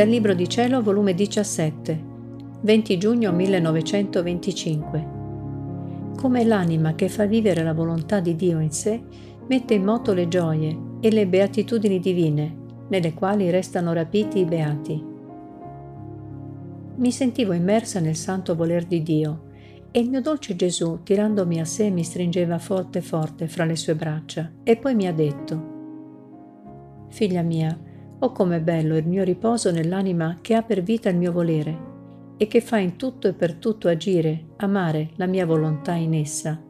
Dal Libro di Cielo, volume 17, 20 giugno 1925. Come l'anima che fa vivere la volontà di Dio in sé, mette in moto le gioie e le beatitudini divine, nelle quali restano rapiti i beati. Mi sentivo immersa nel santo voler di Dio e il mio dolce Gesù, tirandomi a sé, mi stringeva forte forte fra le sue braccia e poi mi ha detto, Figlia mia, Oh com'è bello il mio riposo nell'anima che ha per vita il mio volere e che fa in tutto e per tutto agire, amare la mia volontà in essa.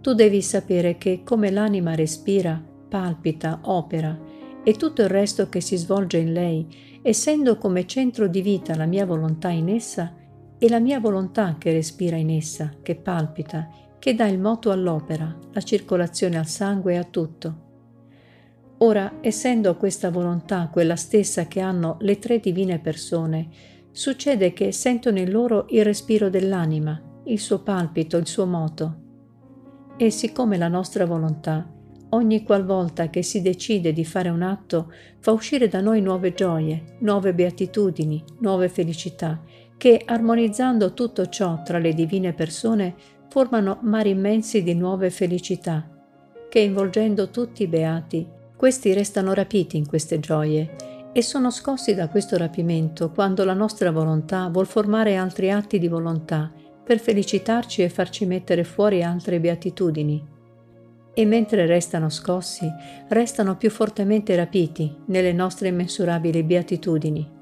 Tu devi sapere che come l'anima respira, palpita, opera e tutto il resto che si svolge in lei, essendo come centro di vita la mia volontà in essa, è la mia volontà che respira in essa, che palpita, che dà il moto all'opera, la circolazione al sangue e a tutto Ora, essendo questa volontà quella stessa che hanno le tre divine persone, succede che sentono in loro il respiro dell'anima, il suo palpito, il suo moto. E siccome la nostra volontà, ogni qualvolta che si decide di fare un atto, fa uscire da noi nuove gioie, nuove beatitudini, nuove felicità, che armonizzando tutto ciò tra le divine persone formano mari immensi di nuove felicità, che involgendo tutti i beati questi restano rapiti in queste gioie e sono scossi da questo rapimento quando la nostra volontà vuol formare altri atti di volontà per felicitarci e farci mettere fuori altre beatitudini. E mentre restano scossi, restano più fortemente rapiti nelle nostre immensurabili beatitudini.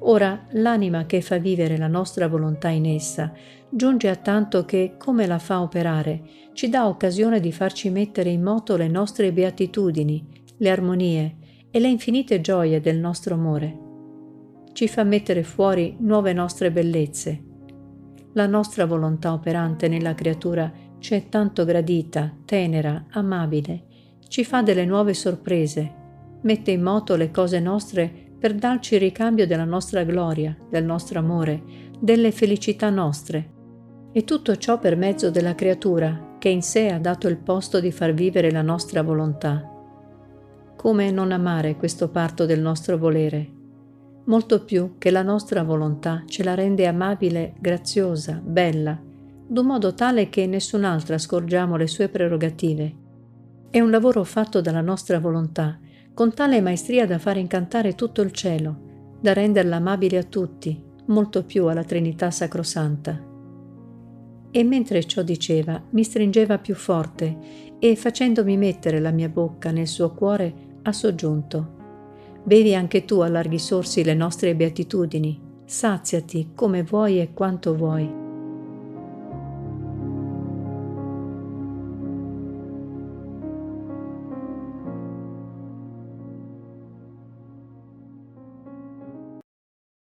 Ora l'anima che fa vivere la nostra volontà in essa giunge a tanto che, come la fa operare, ci dà occasione di farci mettere in moto le nostre beatitudini, le armonie e le infinite gioie del nostro amore. Ci fa mettere fuori nuove nostre bellezze. La nostra volontà operante nella creatura ci è tanto gradita, tenera, amabile, ci fa delle nuove sorprese, mette in moto le cose nostre per darci il ricambio della nostra gloria, del nostro amore, delle felicità nostre, e tutto ciò per mezzo della creatura che in sé ha dato il posto di far vivere la nostra volontà. Come non amare questo parto del nostro volere? Molto più che la nostra volontà ce la rende amabile, graziosa, bella, d'un modo tale che nessun'altra scorgiamo le sue prerogative. È un lavoro fatto dalla nostra volontà, con tale maestria da far incantare tutto il cielo, da renderla amabile a tutti, molto più alla Trinità Sacrosanta e mentre ciò diceva mi stringeva più forte e facendomi mettere la mia bocca nel suo cuore ha soggiunto Bevi anche tu a larghi sorsi le nostre beatitudini, saziati come vuoi e quanto vuoi.